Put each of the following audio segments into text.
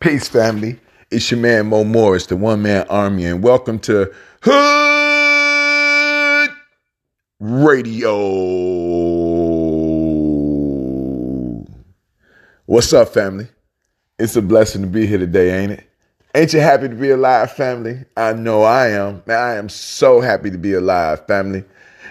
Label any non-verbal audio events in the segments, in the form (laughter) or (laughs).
Peace, family. It's your man Mo Morris, the one man army, and welcome to Hood Radio. What's up, family? It's a blessing to be here today, ain't it? Ain't you happy to be alive, family? I know I am. Man, I am so happy to be alive, family.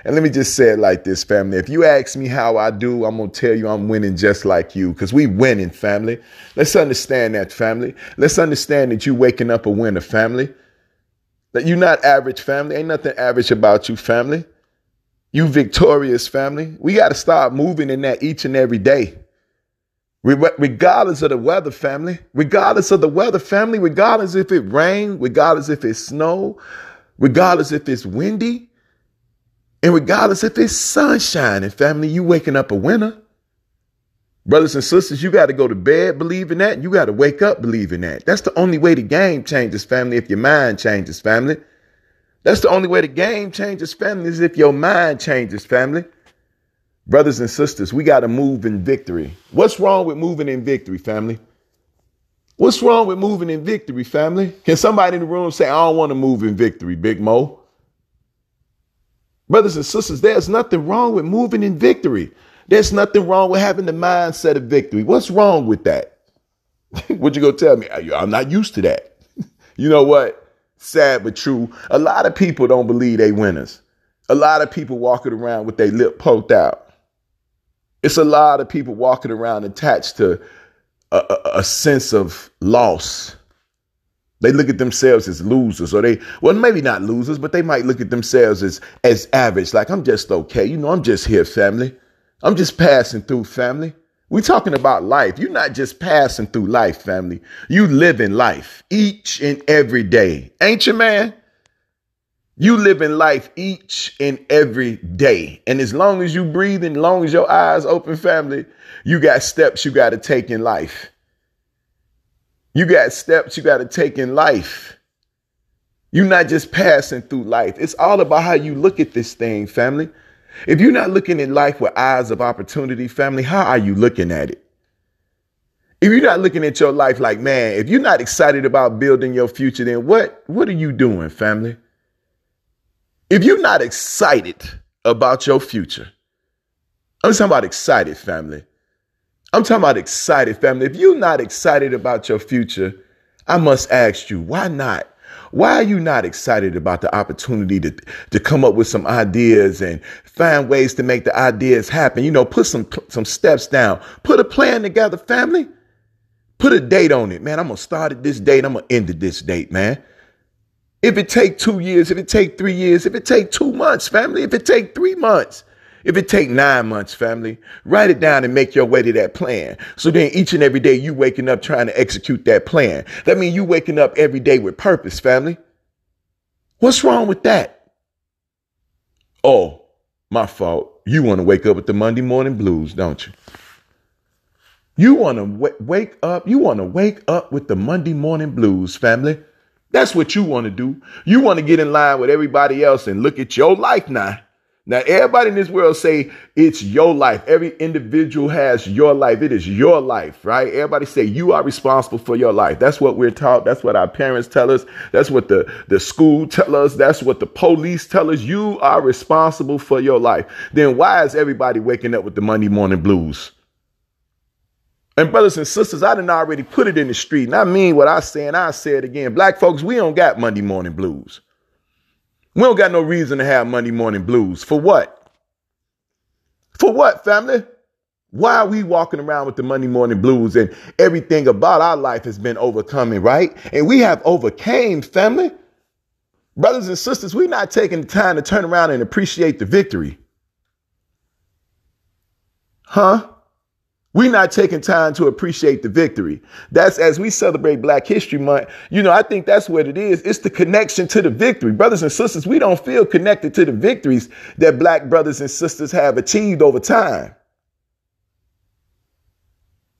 And let me just say it like this, family. If you ask me how I do, I'm going to tell you I'm winning just like you because we winning, family. Let's understand that, family. Let's understand that you waking up a winner, family. That you're not average, family. Ain't nothing average about you, family. You victorious, family. We got to start moving in that each and every day. Regardless of the weather, family. Regardless of the weather, family. Regardless if it rain, regardless if it snow, regardless if it's windy, and regardless if it's sunshine and family, you waking up a winner. Brothers and sisters, you got to go to bed believing that. You got to wake up believing that. That's the only way the game changes, family, if your mind changes, family. That's the only way the game changes, family, is if your mind changes, family. Brothers and sisters, we got to move in victory. What's wrong with moving in victory, family? What's wrong with moving in victory, family? Can somebody in the room say, I don't want to move in victory, Big Mo? Brothers and sisters, there's nothing wrong with moving in victory. There's nothing wrong with having the mindset of victory. What's wrong with that? (laughs) what you gonna tell me? I'm not used to that. (laughs) you know what? Sad but true. A lot of people don't believe they winners. A lot of people walking around with their lip poked out. It's a lot of people walking around attached to a, a, a sense of loss they look at themselves as losers, or they, well, maybe not losers, but they might look at themselves as as average. Like I'm just okay, you know, I'm just here, family. I'm just passing through, family. We're talking about life. You're not just passing through life, family. You live in life each and every day, ain't you, man? You live in life each and every day. And as long as you breathe, and long as your eyes open, family, you got steps you got to take in life. You got steps you got to take in life. You're not just passing through life. It's all about how you look at this thing, family. If you're not looking at life with eyes of opportunity, family, how are you looking at it? If you're not looking at your life like, man, if you're not excited about building your future, then what, what are you doing, family? If you're not excited about your future, I'm talking about excited, family. I'm talking about excited, family. If you're not excited about your future, I must ask you, why not? Why are you not excited about the opportunity to, to come up with some ideas and find ways to make the ideas happen? You know, put some, some steps down, put a plan together, family. Put a date on it, man. I'm going to start at this date. I'm going to end at this date, man. If it take two years, if it take three years, if it take two months, family, if it take three months, if it take nine months, family, write it down and make your way to that plan. So then each and every day you waking up trying to execute that plan. That means you waking up every day with purpose, family. What's wrong with that? Oh, my fault. You want to wake up with the Monday morning blues, don't you? You want to w- wake up. You want to wake up with the Monday morning blues, family. That's what you want to do. You want to get in line with everybody else and look at your life now now, everybody in this world say it's your life. Every individual has your life. It is your life, right? Everybody say you are responsible for your life. That's what we're taught. That's what our parents tell us. That's what the, the school tell us. That's what the police tell us. You are responsible for your life. Then why is everybody waking up with the Monday morning blues? And brothers and sisters, I didn't already put it in the street. And I mean what I say, and I say it again. Black folks, we don't got Monday morning blues. We don't got no reason to have Monday morning blues. For what? For what, family? Why are we walking around with the Monday morning blues and everything about our life has been overcoming, right? And we have overcame, family. Brothers and sisters, we're not taking the time to turn around and appreciate the victory. Huh? We're not taking time to appreciate the victory. That's as we celebrate Black History Month. You know, I think that's what it is. It's the connection to the victory. Brothers and sisters, we don't feel connected to the victories that Black brothers and sisters have achieved over time.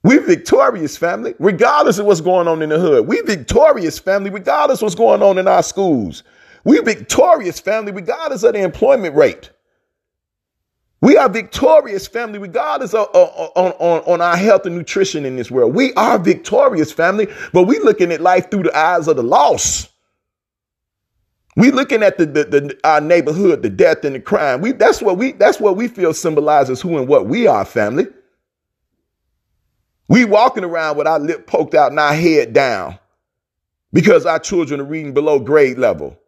We're victorious, family, regardless of what's going on in the hood. We're victorious, family, regardless of what's going on in our schools. We're victorious, family, regardless of the employment rate. We are victorious, family, regardless of, on, on, on our health and nutrition in this world. We are victorious, family, but we looking at life through the eyes of the loss. We looking at the, the, the, our neighborhood, the death and the crime. We that's what we that's what we feel symbolizes who and what we are, family. We walking around with our lip poked out and our head down because our children are reading below grade level.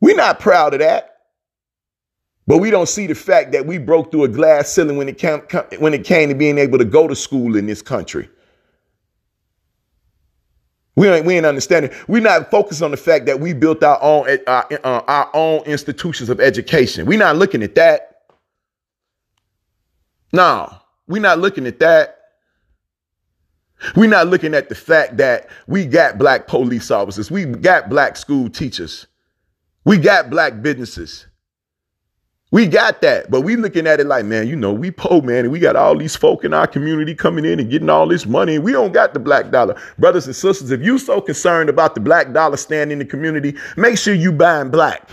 We're not proud of that. But we don't see the fact that we broke through a glass ceiling when it came, when it came to being able to go to school in this country. We ain't, we ain't understanding. We're not focused on the fact that we built our own uh, uh, our own institutions of education. We're not looking at that. No, we're not looking at that. We're not looking at the fact that we got black police officers, we got black school teachers, we got black businesses. We got that, but we looking at it like, man, you know, we poor, man, and we got all these folk in our community coming in and getting all this money, we don't got the black dollar. Brothers and sisters, if you so concerned about the black dollar stand in the community, make sure you buying black.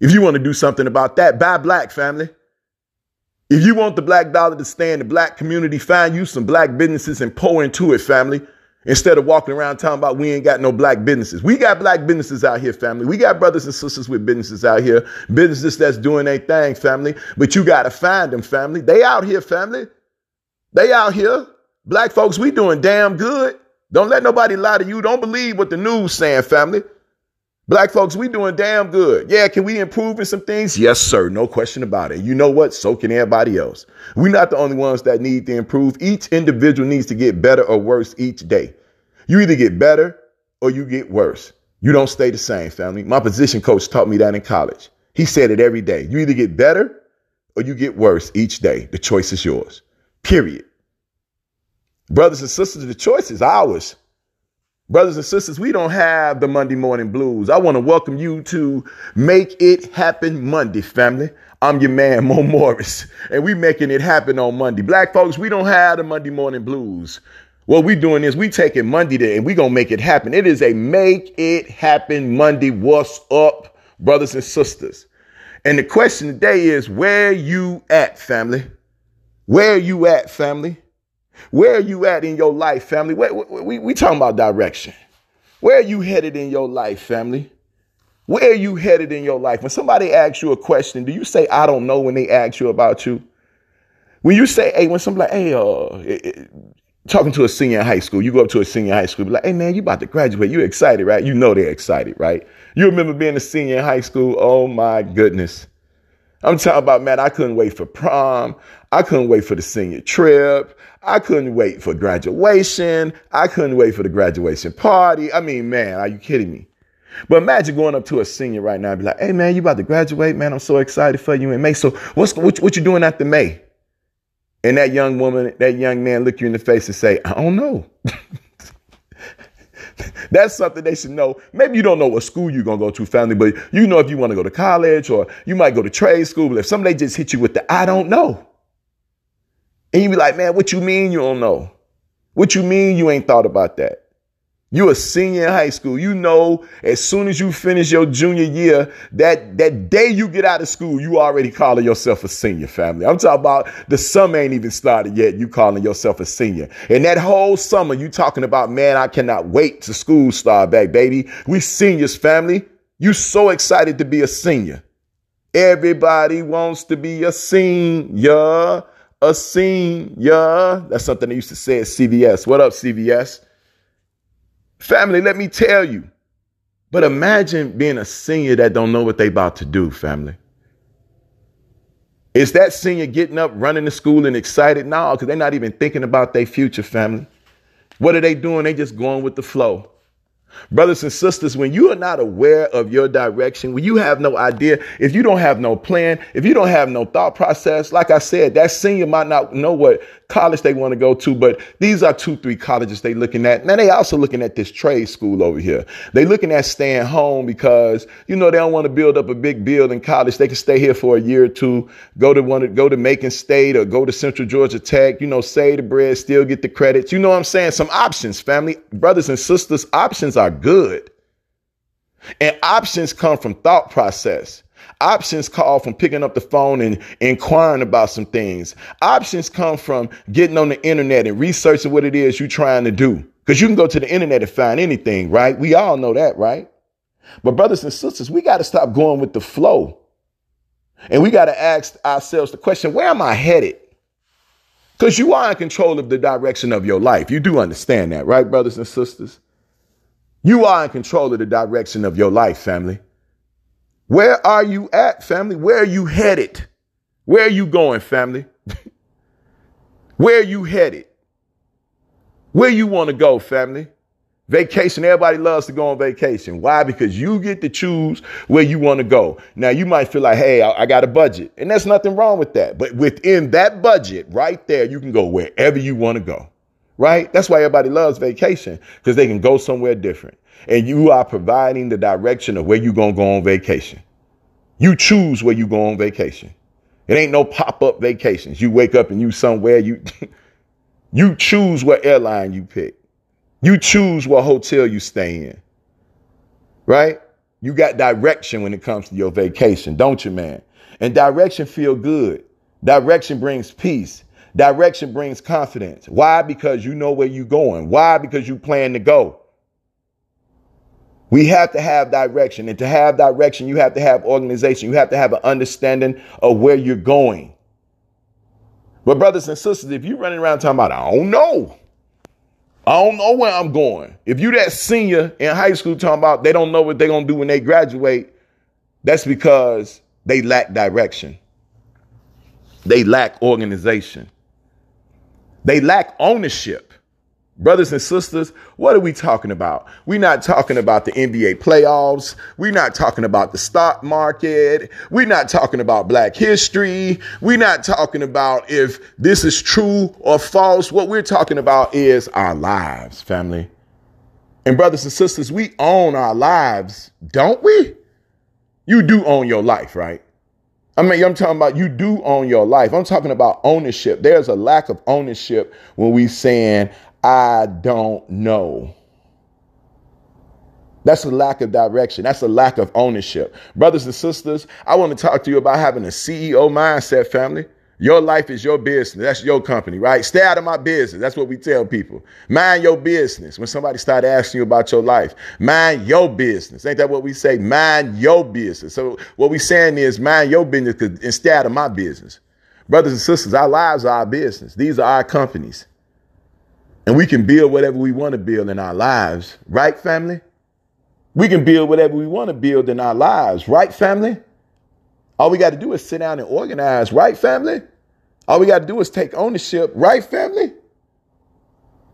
If you want to do something about that, buy black, family. If you want the black dollar to stay in the black community, find you some black businesses and pour into it, family. Instead of walking around talking about we ain't got no black businesses. We got black businesses out here, family. We got brothers and sisters with businesses out here, businesses that's doing their thing, family. But you got to find them, family. They out here, family. They out here. Black folks, we doing damn good. Don't let nobody lie to you. Don't believe what the news saying, family. Black folks, we doing damn good. Yeah, can we improve in some things? Yes, sir. No question about it. You know what? So can everybody else. We're not the only ones that need to improve. Each individual needs to get better or worse each day. You either get better or you get worse. You don't stay the same, family. My position coach taught me that in college. He said it every day. You either get better or you get worse each day. The choice is yours. Period. Brothers and sisters, the choice is ours. Brothers and sisters, we don't have the Monday morning blues. I want to welcome you to Make It Happen Monday, family. I'm your man, Mo Morris, and we making it happen on Monday. Black folks, we don't have the Monday morning blues. What we doing is we taking Monday there and we gonna make it happen. It is a make it happen Monday. What's up, brothers and sisters? And the question today is where you at, family? Where you at, family? Where are you at in your life, family? We, we talking about direction. Where are you headed in your life, family? Where are you headed in your life? When somebody asks you a question, do you say, I don't know when they ask you about you? When you say, hey, when somebody, hey, uh, it, it, talking to a senior in high school, you go up to a senior in high school, be like, hey, man, you about to graduate. You excited, right? You know they're excited, right? You remember being a senior in high school? Oh my goodness. I'm talking about, man, I couldn't wait for prom. I couldn't wait for the senior trip. I couldn't wait for graduation. I couldn't wait for the graduation party. I mean, man, are you kidding me? But imagine going up to a senior right now and be like, hey, man, you about to graduate, man. I'm so excited for you in May. So what's, what, what you doing after May? And that young woman, that young man look you in the face and say, I don't know. (laughs) That's something they should know. Maybe you don't know what school you're going to go to, family, but you know if you want to go to college or you might go to trade school. But if somebody just hit you with the, I don't know. And you be like, man, what you mean you don't know? What you mean you ain't thought about that? You a senior in high school. You know, as soon as you finish your junior year, that, that day you get out of school, you already calling yourself a senior family. I'm talking about the summer ain't even started yet. You calling yourself a senior. And that whole summer, you talking about, man, I cannot wait to school start back, baby. We seniors family. You so excited to be a senior. Everybody wants to be a senior, a senior. That's something they used to say at CVS. What up, CVS? Family, let me tell you. But imagine being a senior that don't know what they about to do, family. Is that senior getting up, running to school and excited? No, because they're not even thinking about their future, family. What are they doing? They just going with the flow. Brothers and sisters, when you are not aware of your direction, when you have no idea, if you don't have no plan, if you don't have no thought process, like I said, that senior might not know what college they want to go to, but these are two, three colleges they looking at. Now they also looking at this trade school over here. They looking at staying home because, you know, they don't want to build up a big build in college. They can stay here for a year or two, go to one, go to Macon State or go to Central Georgia Tech, you know, save the bread, still get the credits. You know what I'm saying? Some options, family, brothers and sisters, options are good. And options come from thought process. Options call from picking up the phone and inquiring about some things. Options come from getting on the internet and researching what it is you're trying to do. Because you can go to the internet and find anything, right? We all know that, right? But brothers and sisters, we got to stop going with the flow. And we got to ask ourselves the question, where am I headed? Because you are in control of the direction of your life. You do understand that, right, brothers and sisters? You are in control of the direction of your life, family. Where are you at, family? Where are you headed? Where are you going, family? (laughs) Where are you headed? Where you want to go, family? Vacation, everybody loves to go on vacation. Why? Because you get to choose where you want to go. Now, you might feel like, hey, I, I, got a budget, and there's nothing wrong with that. But within that budget, right there, you can go wherever you want to go, right? That's why everybody loves vacation, because they can go somewhere different. And you are providing the direction of where you're going to go on vacation. You choose where you go on vacation. It ain't no pop up vacations. You wake up and you somewhere, you, (laughs) you choose what airline you pick. You choose what hotel you stay in, right? You got direction when it comes to your vacation, don't you, man? And direction feel good. Direction brings peace. Direction brings confidence. Why? Because you know where you're going. Why? Because you plan to go. We have to have direction. And to have direction, you have to have organization. You have to have an understanding of where you're going. But brothers and sisters, if you're running around talking about, I don't know. I don't know where I'm going. If you that senior in high school talking about they don't know what they're gonna do when they graduate, that's because they lack direction. They lack organization. They lack ownership. Brothers and sisters, what are we talking about? We're not talking about the NBA playoffs. We're not talking about the stock market. We're not talking about black history. We're not talking about if this is true or false. What we're talking about is our lives, family. And brothers and sisters, we own our lives, don't we? You do own your life, right? I mean, I'm talking about you do own your life. I'm talking about ownership. There's a lack of ownership when we saying I don't know. That's a lack of direction. That's a lack of ownership. Brothers and sisters, I want to talk to you about having a CEO mindset, family. Your life is your business. That's your company, right? Stay out of my business. That's what we tell people. Mind your business. When somebody start asking you about your life, mind your business. Ain't that what we say? Mind your business. So what we saying is mind your business and stay out of my business. Brothers and sisters, our lives are our business. These are our companies. And we can build whatever we want to build in our lives, right, family? We can build whatever we want to build in our lives, right, family? All we got to do is sit down and organize, right, family? All we got to do is take ownership, right, family?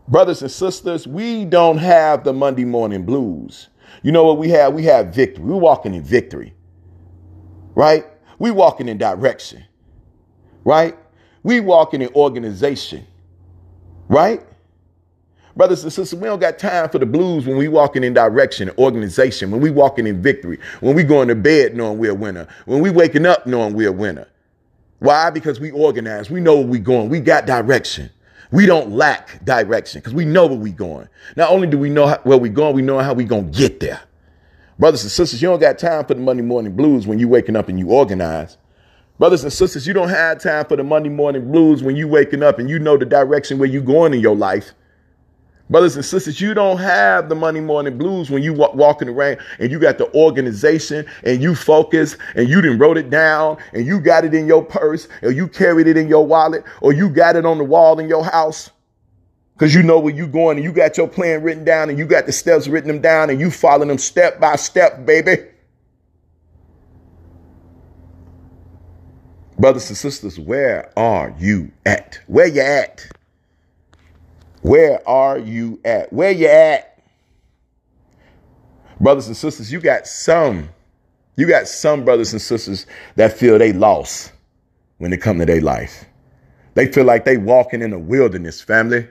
Brothers and sisters, we don't have the Monday morning blues. You know what we have? We have victory. We're walking in victory, right? We walking in direction, right? We walking in organization, right? Brothers and sisters, we don't got time for the blues when we walking in direction, organization, when we walking in victory, when we going to bed knowing we're a winner, when we waking up knowing we're a winner. Why? Because we organize. We know where we going. We got direction. We don't lack direction because we know where we going. Not only do we know how, where we going, we know how we going to get there. Brothers and sisters, you don't got time for the Monday morning blues when you waking up and you organize. Brothers and sisters, you don't have time for the Monday morning blues when you waking up and you know the direction where you going in your life. Brothers and sisters, you don't have the Monday morning blues when you walk, walk in the rain and you got the organization and you focus and you didn't wrote it down and you got it in your purse or you carried it in your wallet or you got it on the wall in your house because you know where you going and you got your plan written down and you got the steps written them down and you following them step by step, baby. Brothers and sisters, where are you at? Where you at? Where are you at? Where you at? Brothers and sisters, you got some, you got some brothers and sisters that feel they lost when it come to their life. They feel like they walking in a wilderness, family.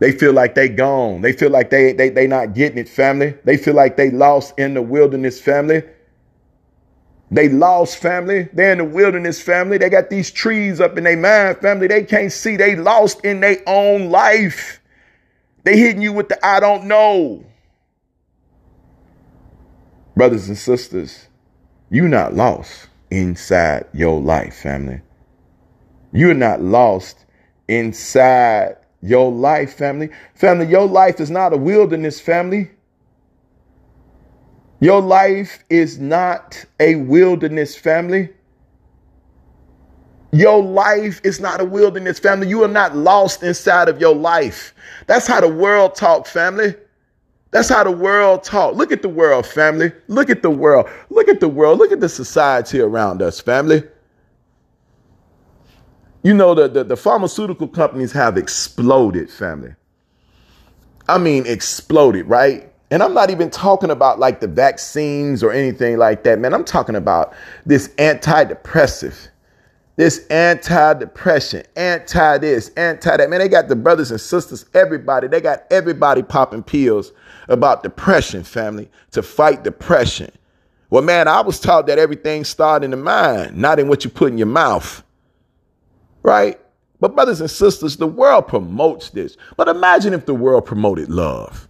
They feel like they gone. They feel like they they they not getting it, family. They feel like they lost in the wilderness, family. They lost family. They're in the wilderness family. They got these trees up in their mind family. They can't see. They lost in their own life. They hitting you with the I don't know. Brothers and sisters, You're not lost inside your life, family. You're not lost inside your life, family. Family, your life is not a wilderness, family. Your life is not a wilderness, family. Your life is not a wilderness, family. You are not lost inside of your life. That's how the world talk, family. That's how the world talk. Look at the world, family. Look at the world. Look at the world. Look at the society around us, family. You know, the, the, the pharmaceutical companies have exploded, family. I mean, exploded, right? And I'm not even talking about like the vaccines or anything like that, man. I'm talking about this antidepressive this anti-depression, anti this, anti that. Man, they got the brothers and sisters, everybody. They got everybody popping pills about depression, family, to fight depression. Well, man, I was taught that everything started in the mind, not in what you put in your mouth. Right? But brothers and sisters, the world promotes this. But imagine if the world promoted love.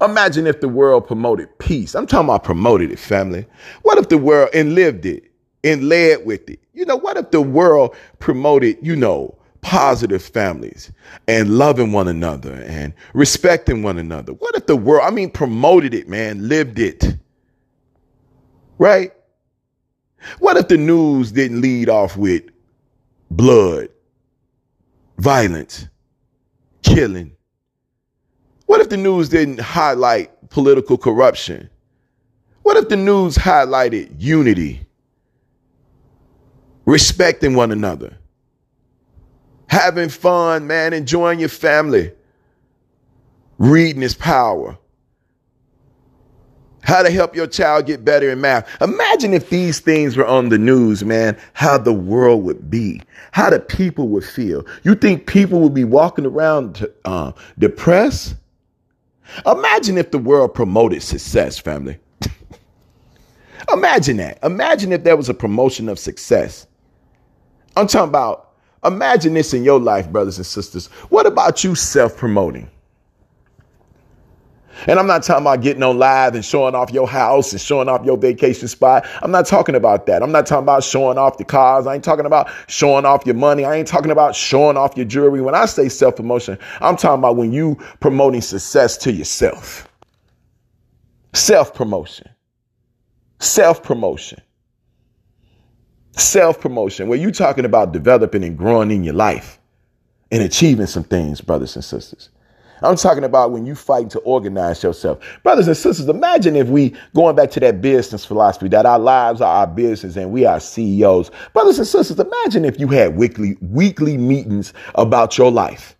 Imagine if the world promoted peace. I'm talking about promoted it, family. What if the world and lived it? and led with it. You know, what if the world promoted, you know, positive families and loving one another and respecting one another? What if the world, I mean, promoted it, man, lived it? Right? What if the news didn't lead off with blood, violence, killing? What if the news didn't highlight political corruption? What if the news highlighted unity? respecting one another, having fun, man, enjoying your family, reading is power. How to help your child get better in math. Imagine if these things were on the news, man, how the world would be, how the people would feel. You think people would be walking around uh, depressed? Imagine if the world promoted success, family. (laughs) Imagine that. Imagine if there was a promotion of success. I'm talking about, imagine this in your life, brothers and sisters. What about you self promoting? And I'm not talking about getting on live and showing off your house and showing off your vacation spot. I'm not talking about that. I'm not talking about showing off the cars. I ain't talking about showing off your money. I ain't talking about showing off your jewelry. When I say self promotion, I'm talking about when you promoting success to yourself. Self promotion. Self promotion. Self promotion, where you talking about developing and growing in your life and achieving some things, brothers and sisters. I'm talking about when you fight to organize yourself. Brothers and sisters, imagine if we, going back to that business philosophy, that our lives are our business and we are CEOs. Brothers and sisters, imagine if you had weekly, weekly meetings about your life.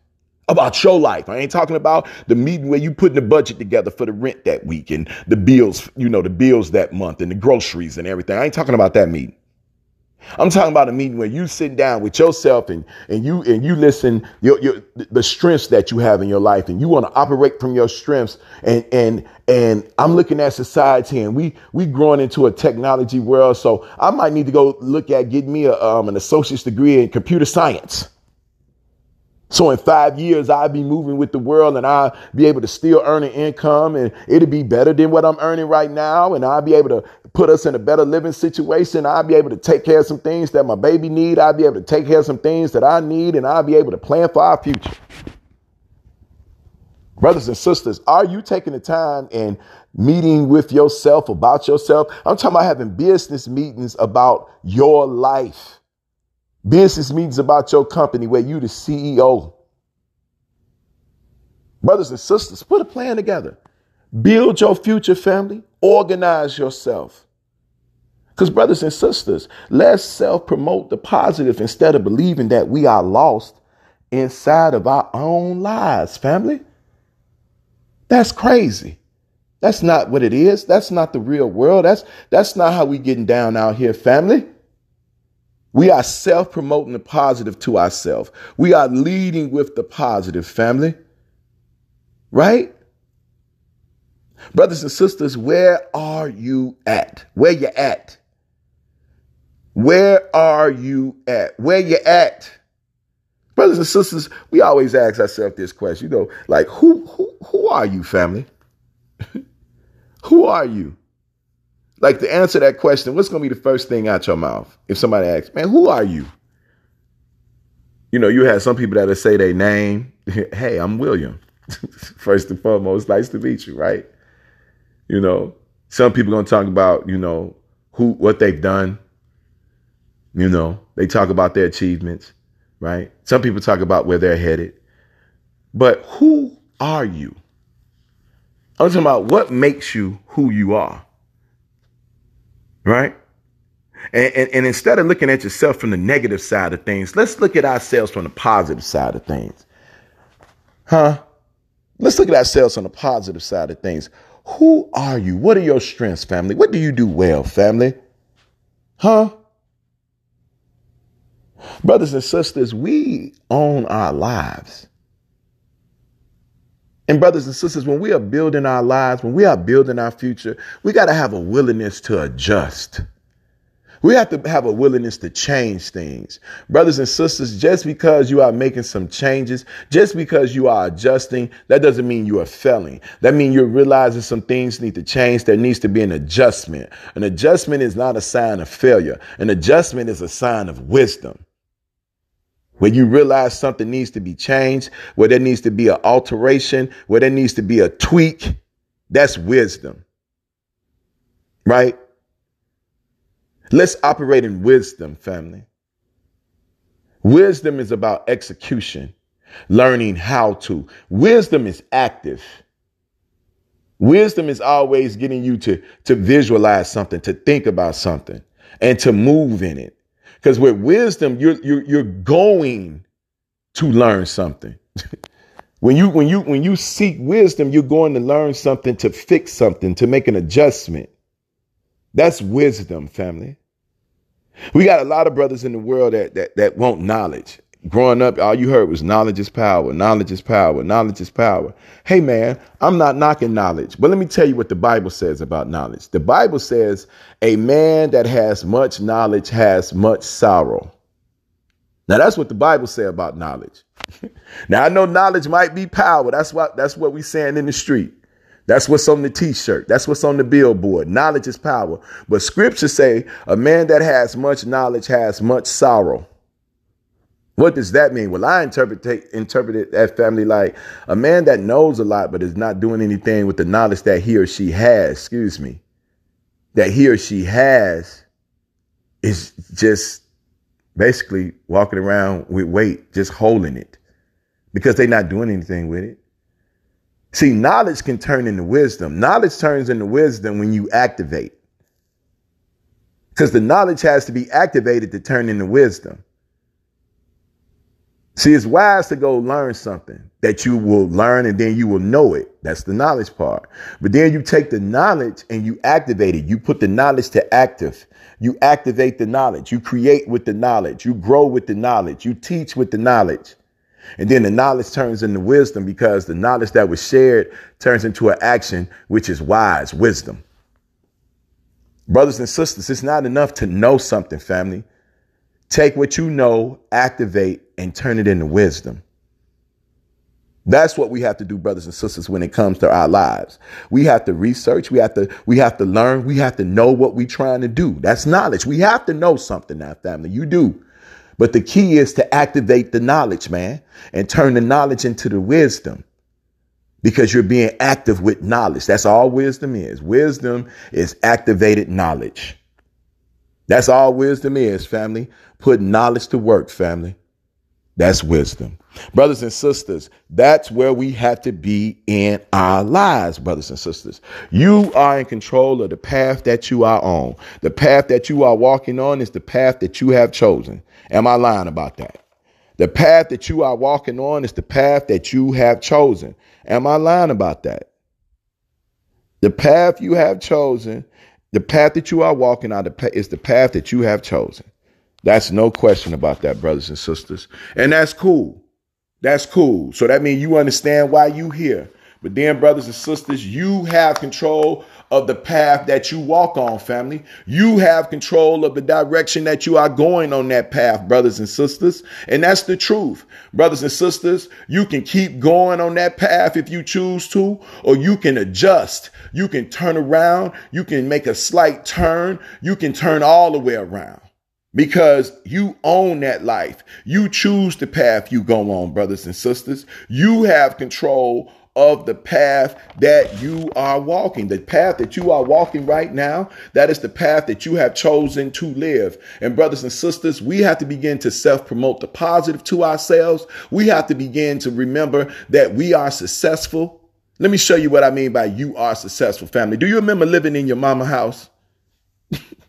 About your life. I ain't talking about the meeting where you putting the budget together for the rent that week and the bills, you know, the bills that month and the groceries and everything. I ain't talking about that meeting. I'm talking about a meeting where you sit down with yourself and, and you and you listen your, your the strengths that you have in your life and you want to operate from your strengths and and and I'm looking at society and we we growing into a technology world so I might need to go look at getting me a, um, an associate's degree in computer science. So in five years, I'll be moving with the world and I'll be able to still earn an income and it'll be better than what I'm earning right now. And I'll be able to put us in a better living situation. I'll be able to take care of some things that my baby need. I'll be able to take care of some things that I need and I'll be able to plan for our future. Brothers and sisters, are you taking the time and meeting with yourself about yourself? I'm talking about having business meetings about your life. Business meetings about your company where you the CEO. Brothers and sisters, put a plan together. Build your future family. Organize yourself. Because, brothers and sisters, let's self promote the positive instead of believing that we are lost inside of our own lives, family. That's crazy. That's not what it is. That's not the real world. That's, that's not how we getting down out here, family. We are self promoting the positive to ourselves. We are leading with the positive, family. Right? Brothers and sisters, where are you at? Where you at? Where are you at? Where you at? Brothers and sisters, we always ask ourselves this question, you know, like who who who are you, family? (laughs) who are you? Like to answer that question, what's going to be the first thing out your mouth if somebody asks, man, who are you? You know, you have some people that'll say their name. (laughs) hey, I'm William. (laughs) first and foremost, nice to meet you, right? You know, some people gonna talk about, you know, who what they've done. You know, they talk about their achievements, right? Some people talk about where they're headed. But who are you? I'm talking about what makes you who you are. Right? And, and, and, instead of looking at yourself from the negative side of things, let's look at ourselves from the positive side of things. Huh? Let's look at ourselves on the positive side of things. Who are you? What are your strengths, family? What do you do well, family? Huh? Brothers and sisters, we own our lives. And brothers and sisters, when we are building our lives, when we are building our future, we got to have a willingness to adjust. We have to have a willingness to change things. Brothers and sisters, just because you are making some changes, just because you are adjusting, that doesn't mean you are failing. That means you're realizing some things need to change. There needs to be an adjustment. An adjustment is not a sign of failure. An adjustment is a sign of wisdom. When you realize something needs to be changed, where there needs to be an alteration, where there needs to be a tweak, that's wisdom. Right? Let's operate in wisdom, family. Wisdom is about execution, learning how to. Wisdom is active. Wisdom is always getting you to, to visualize something, to think about something, and to move in it. Because with wisdom, you're, you're, you're going to learn something. (laughs) when you when you when you seek wisdom, you're going to learn something to fix something, to make an adjustment. That's wisdom, family. We got a lot of brothers in the world that that that want knowledge growing up, all you heard was knowledge is power, knowledge is power, knowledge is power. Hey, man, I'm not knocking knowledge, but let me tell you what the Bible says about knowledge. The Bible says a man that has much knowledge has much sorrow. Now, that's what the Bible says about knowledge. (laughs) now, I know knowledge might be power. That's what that's what we saying in the street. That's what's on the t-shirt. That's what's on the billboard. Knowledge is power. But scripture say a man that has much knowledge has much sorrow. What does that mean? Well, I interpret interpreted that family like a man that knows a lot but is not doing anything with the knowledge that he or she has. Excuse me, that he or she has is just basically walking around with weight, just holding it because they're not doing anything with it. See, knowledge can turn into wisdom. Knowledge turns into wisdom when you activate. Because the knowledge has to be activated to turn into wisdom. See, it's wise to go learn something that you will learn and then you will know it. That's the knowledge part. But then you take the knowledge and you activate it. You put the knowledge to active. You activate the knowledge. You create with the knowledge. You grow with the knowledge. You teach with the knowledge. And then the knowledge turns into wisdom because the knowledge that was shared turns into an action, which is wise wisdom. Brothers and sisters, it's not enough to know something, family. Take what you know, activate, and turn it into wisdom. That's what we have to do, brothers and sisters, when it comes to our lives. We have to research. We have to, we have to learn. We have to know what we're trying to do. That's knowledge. We have to know something now, family. You do. But the key is to activate the knowledge, man, and turn the knowledge into the wisdom because you're being active with knowledge. That's all wisdom is. Wisdom is activated knowledge. That's all wisdom is, family. Put knowledge to work, family. That's wisdom. Brothers and sisters, that's where we have to be in our lives, brothers and sisters. You are in control of the path that you are on. The path that you are walking on is the path that you have chosen. Am I lying about that? The path that you are walking on is the path that you have chosen. Am I lying about that? The path you have chosen the path that you are walking on is the path that you have chosen. That's no question about that, brothers and sisters. And that's cool. That's cool. So that means you understand why you here. But then, brothers and sisters, you have control of the path that you walk on, family. You have control of the direction that you are going on that path, brothers and sisters. And that's the truth. Brothers and sisters, you can keep going on that path if you choose to, or you can adjust. You can turn around. You can make a slight turn. You can turn all the way around because you own that life. You choose the path you go on, brothers and sisters. You have control of the path that you are walking. The path that you are walking right now, that is the path that you have chosen to live. And brothers and sisters, we have to begin to self promote the positive to ourselves. We have to begin to remember that we are successful. Let me show you what I mean by you are successful family. Do you remember living in your mama house? (laughs)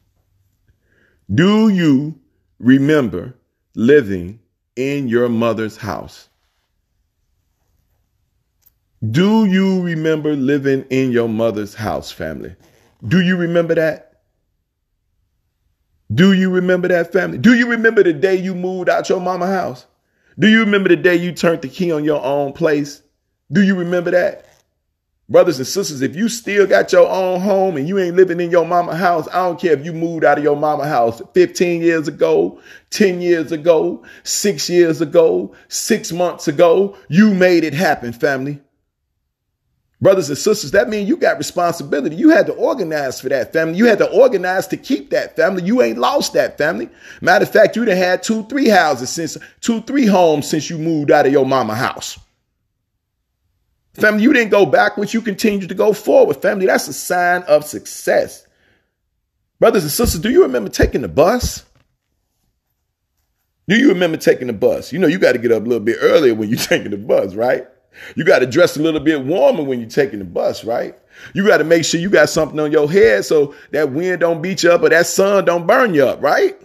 Do you remember living in your mother's house? Do you remember living in your mother's house, family? Do you remember that? Do you remember that, family? Do you remember the day you moved out your mama house? Do you remember the day you turned the key on your own place? Do you remember that? Brothers and sisters, if you still got your own home and you ain't living in your mama house, I don't care if you moved out of your mama house 15 years ago, 10 years ago, six years ago, six months ago, you made it happen, family. Brothers and sisters, that means you got responsibility. You had to organize for that family. You had to organize to keep that family. You ain't lost that family. Matter of fact, you done had two, three houses since, two, three homes since you moved out of your mama house. Family, you didn't go backwards, you continued to go forward. Family, that's a sign of success. Brothers and sisters, do you remember taking the bus? Do you remember taking the bus? You know, you got to get up a little bit earlier when you're (laughs) taking the bus, right? You got to dress a little bit warmer when you're taking the bus, right? You got to make sure you got something on your head so that wind don't beat you up or that sun don't burn you up, right?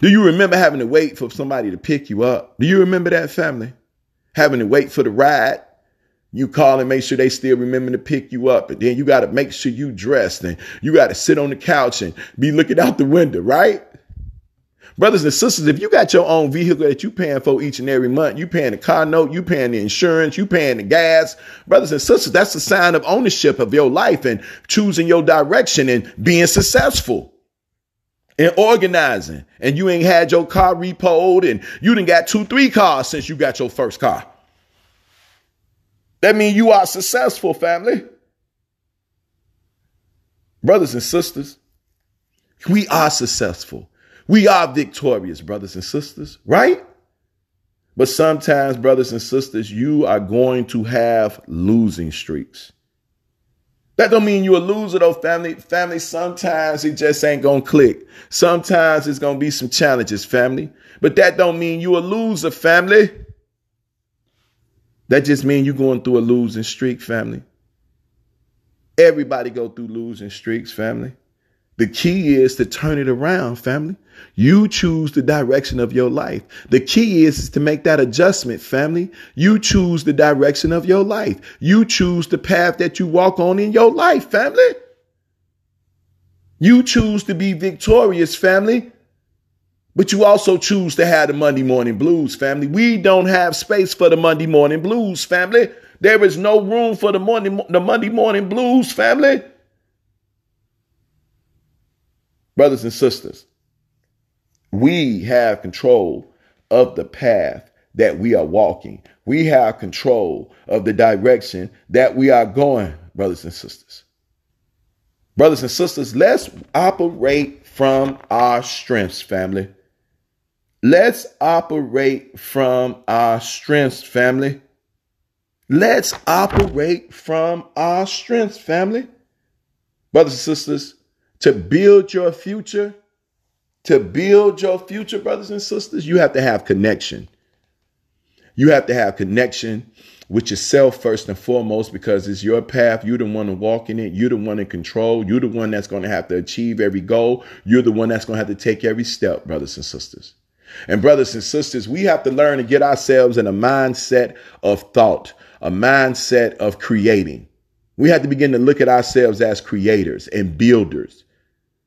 Do you remember having to wait for somebody to pick you up? Do you remember that family? Having to wait for the ride? You call and make sure they still remember to pick you up. And then you got to make sure you dressed and you got to sit on the couch and be looking out the window, right? Brothers and sisters, if you got your own vehicle that you paying for each and every month, you paying the car note, you paying the insurance, you paying the gas. Brothers and sisters, that's a sign of ownership of your life and choosing your direction and being successful and organizing. And you ain't had your car repoed and you didn't got two, three cars since you got your first car. That means you are successful, family. Brothers and sisters, we are successful. We are victorious, brothers and sisters, right? But sometimes, brothers and sisters, you are going to have losing streaks. That don't mean you a loser though, family. Family, sometimes it just ain't gonna click. Sometimes it's gonna be some challenges, family. But that don't mean you a loser, family. That just means you're going through a losing streak, family. Everybody go through losing streaks, family. The key is to turn it around, family. You choose the direction of your life. The key is, is to make that adjustment, family. You choose the direction of your life. You choose the path that you walk on in your life, family. You choose to be victorious, family. But you also choose to have the Monday morning blues, family. We don't have space for the Monday morning blues, family. There is no room for the morning, the Monday morning blues, family. Brothers and sisters, we have control of the path that we are walking. We have control of the direction that we are going, brothers and sisters. Brothers and sisters, let's operate from our strengths, family. Let's operate from our strengths, family. Let's operate from our strengths, family. Brothers and sisters, to build your future, to build your future, brothers and sisters, you have to have connection. You have to have connection with yourself first and foremost because it's your path. You're the one to walk in it. You're the one in control. You're the one that's going to have to achieve every goal. You're the one that's going to have to take every step, brothers and sisters. And brothers and sisters, we have to learn to get ourselves in a mindset of thought, a mindset of creating. We have to begin to look at ourselves as creators and builders.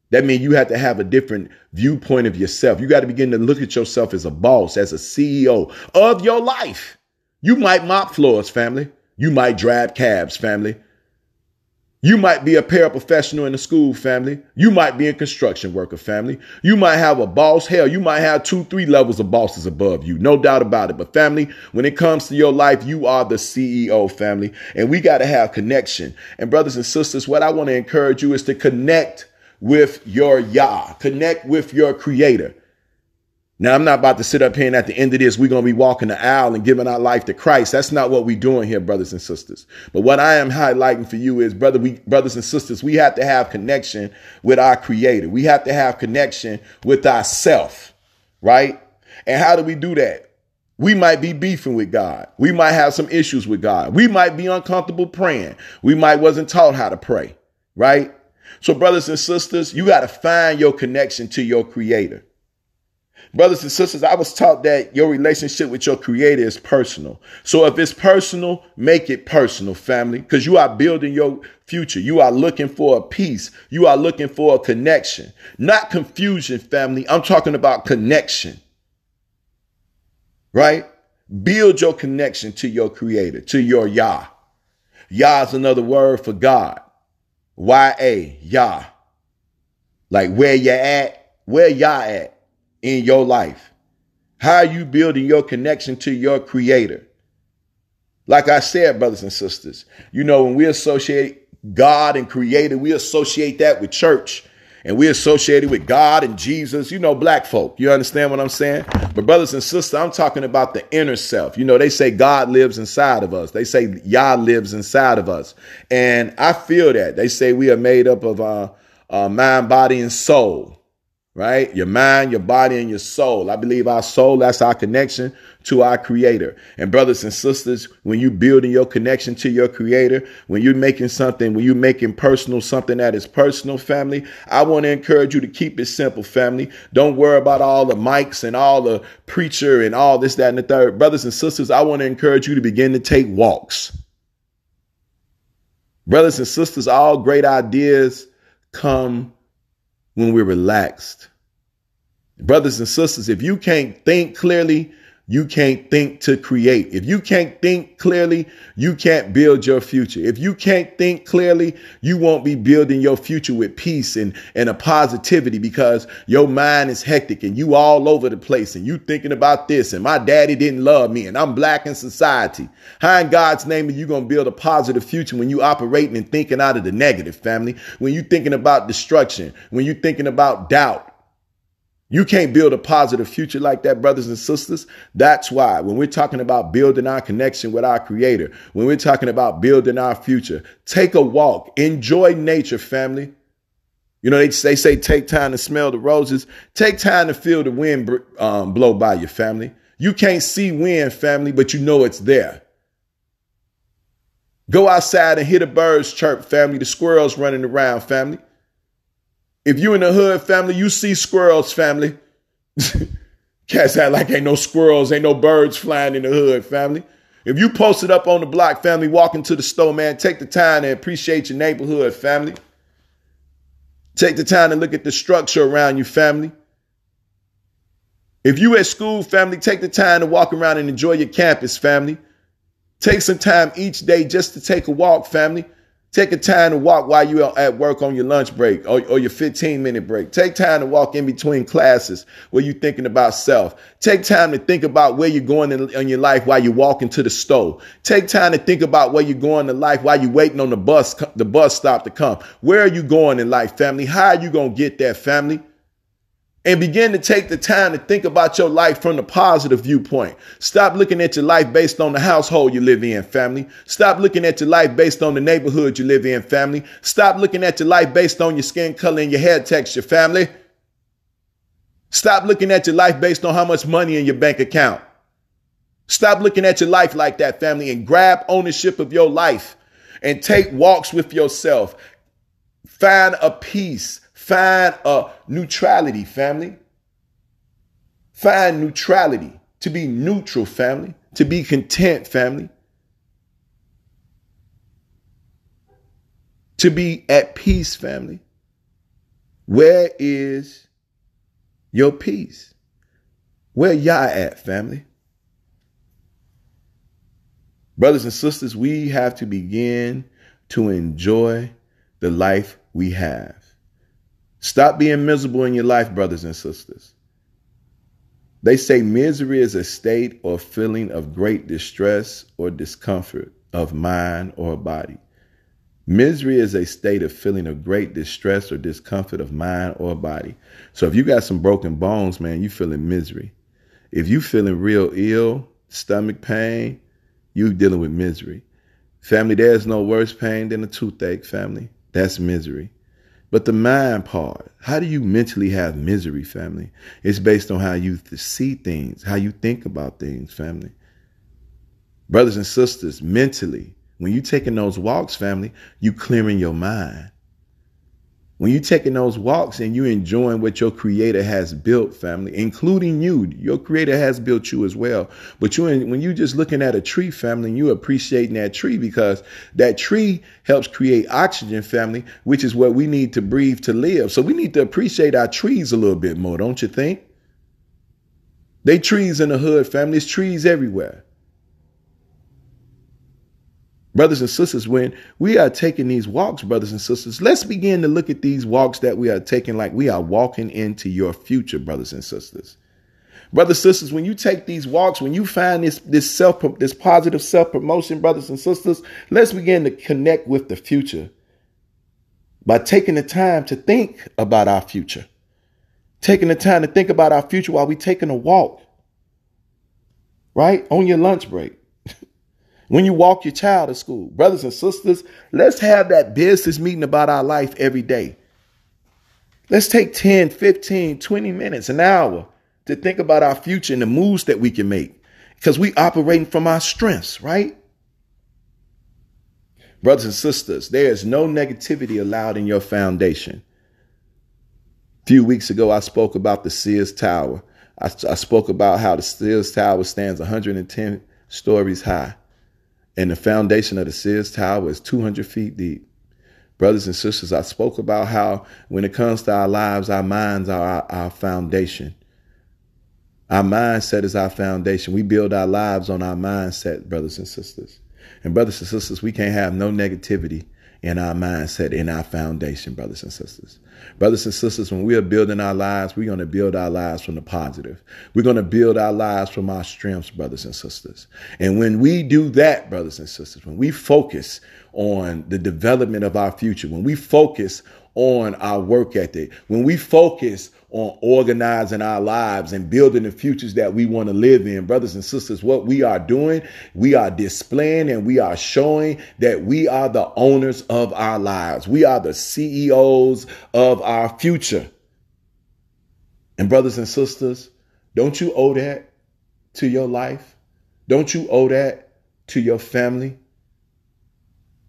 That means you have to have a different viewpoint of yourself. You got to begin to look at yourself as a boss, as a CEO of your life. You might mop floors, family. You might drive cabs, family. You might be a paraprofessional in the school family. You might be a construction worker family. You might have a boss. Hell, you might have two, three levels of bosses above you. No doubt about it. But family, when it comes to your life, you are the CEO family and we got to have connection. And brothers and sisters, what I want to encourage you is to connect with your Yah, connect with your creator. Now, I'm not about to sit up here and at the end of this, we're going to be walking the aisle and giving our life to Christ. That's not what we're doing here, brothers and sisters. But what I am highlighting for you is, brother, we, brothers and sisters, we have to have connection with our creator. We have to have connection with ourself, right? And how do we do that? We might be beefing with God. We might have some issues with God. We might be uncomfortable praying. We might wasn't taught how to pray, right? So brothers and sisters, you got to find your connection to your creator. Brothers and sisters, I was taught that your relationship with your creator is personal. So if it's personal, make it personal, family, because you are building your future. You are looking for a peace. You are looking for a connection, not confusion, family. I'm talking about connection, right? Build your connection to your creator, to your Yah. Yah is another word for God. Y-A, Yah. Like where you at, where Yah at in your life? How are you building your connection to your creator? Like I said, brothers and sisters, you know, when we associate God and creator, we associate that with church and we associate it with God and Jesus, you know, black folk. You understand what I'm saying? But brothers and sisters, I'm talking about the inner self. You know, they say God lives inside of us. They say Yah lives inside of us. And I feel that. They say we are made up of uh, uh, mind, body, and soul right? Your mind, your body, and your soul. I believe our soul, that's our connection to our creator. And brothers and sisters, when you building your connection to your creator, when you're making something, when you're making personal something that is personal, family, I want to encourage you to keep it simple, family. Don't worry about all the mics and all the preacher and all this, that, and the third. Brothers and sisters, I want to encourage you to begin to take walks. Brothers and sisters, all great ideas come when we're relaxed. Brothers and sisters, if you can't think clearly, you can't think to create. If you can't think clearly, you can't build your future. If you can't think clearly, you won't be building your future with peace and, and a positivity because your mind is hectic and you all over the place and you thinking about this and my daddy didn't love me and I'm black in society. How in God's name are you going to build a positive future when you operating and thinking out of the negative family? When you thinking about destruction, when you thinking about doubt, you can't build a positive future like that, brothers and sisters. That's why when we're talking about building our connection with our creator, when we're talking about building our future, take a walk, enjoy nature, family. You know, they, they say take time to smell the roses, take time to feel the wind um, blow by your family. You can't see wind, family, but you know it's there. Go outside and hear the birds chirp, family, the squirrels running around, family. If you in the hood family, you see squirrels family. (laughs) Cats act like ain't no squirrels, ain't no birds flying in the hood family. If you posted up on the block family, walking to the store, man, take the time to appreciate your neighborhood family. Take the time to look at the structure around you family. If you at school family, take the time to walk around and enjoy your campus family. Take some time each day just to take a walk family. Take a time to walk while you're at work on your lunch break or, or, your 15 minute break. Take time to walk in between classes where you're thinking about self. Take time to think about where you're going in, in your life while you're walking to the store. Take time to think about where you're going in life while you're waiting on the bus, the bus stop to come. Where are you going in life, family? How are you going to get there, family? And begin to take the time to think about your life from the positive viewpoint. Stop looking at your life based on the household you live in, family. Stop looking at your life based on the neighborhood you live in, family. Stop looking at your life based on your skin color and your hair texture, family. Stop looking at your life based on how much money in your bank account. Stop looking at your life like that, family, and grab ownership of your life and take walks with yourself. Find a peace Find a neutrality, family. Find neutrality. To be neutral, family. To be content, family. To be at peace, family. Where is your peace? Where y'all at, family? Brothers and sisters, we have to begin to enjoy the life we have. Stop being miserable in your life, brothers and sisters. They say misery is a state or feeling of great distress or discomfort of mind or body. Misery is a state of feeling of great distress or discomfort of mind or body. So if you got some broken bones, man, you feeling misery. If you feeling real ill, stomach pain, you dealing with misery. Family, there's no worse pain than a toothache, family. That's misery. But the mind part, how do you mentally have misery, family? It's based on how you see things, how you think about things, family. Brothers and sisters, mentally, when you taking those walks, family, you clearing your mind. When you're taking those walks and you're enjoying what your creator has built, family, including you, your creator has built you as well. But you, when you just looking at a tree, family, you appreciating that tree because that tree helps create oxygen, family, which is what we need to breathe to live. So we need to appreciate our trees a little bit more, don't you think? They trees in the hood, family. There's trees everywhere. Brothers and sisters, when we are taking these walks, brothers and sisters, let's begin to look at these walks that we are taking like we are walking into your future, brothers and sisters. Brothers and sisters, when you take these walks, when you find this this self this positive self promotion, brothers and sisters, let's begin to connect with the future by taking the time to think about our future, taking the time to think about our future while we're taking a walk, right? On your lunch break when you walk your child to school. Brothers and sisters, let's have that business meeting about our life every day. Let's take 10, 15, 20 minutes, an hour to think about our future and the moves that we can make because we operating from our strengths, right? Brothers and sisters, there is no negativity allowed in your foundation. A few weeks ago, I spoke about the Sears Tower. I, I spoke about how the Sears Tower stands 110 stories high and the foundation of the Sears Tower is 200 feet deep. Brothers and sisters, I spoke about how when it comes to our lives, our minds are our, our foundation. Our mindset is our foundation. We build our lives on our mindset, brothers and sisters. And brothers and sisters, we can't have no negativity in our mindset, in our foundation, brothers and sisters. Brothers and sisters, when we are building our lives, we're going to build our lives from the positive. We're going to build our lives from our strengths, brothers and sisters. And when we do that, brothers and sisters, when we focus on the development of our future, when we focus on our work ethic, when we focus on organizing our lives and building the futures that we want to live in, brothers and sisters, what we are doing, we are displaying and we are showing that we are the owners of our lives. We are the CEOs of our future. And brothers and sisters, don't you owe that to your life? Don't you owe that to your family?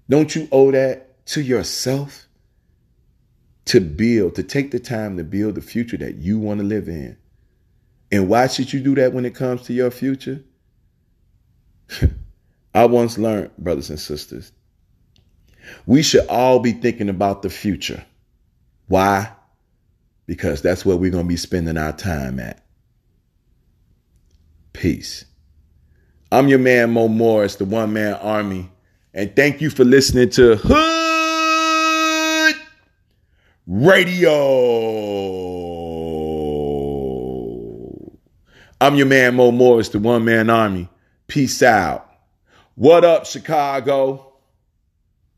Don't you owe that to yourself? To build, to take the time to build the future that you want to live in. And why should you do that when it comes to your future? (laughs) I once learned, brothers and sisters, we should all be thinking about the future. Why? Because that's where we're going to be spending our time at. Peace. I'm your man, Mo Morris, the one man army. And thank you for listening to Hood. Radio. I'm your man, Mo Morris, the one man army. Peace out. What up, Chicago?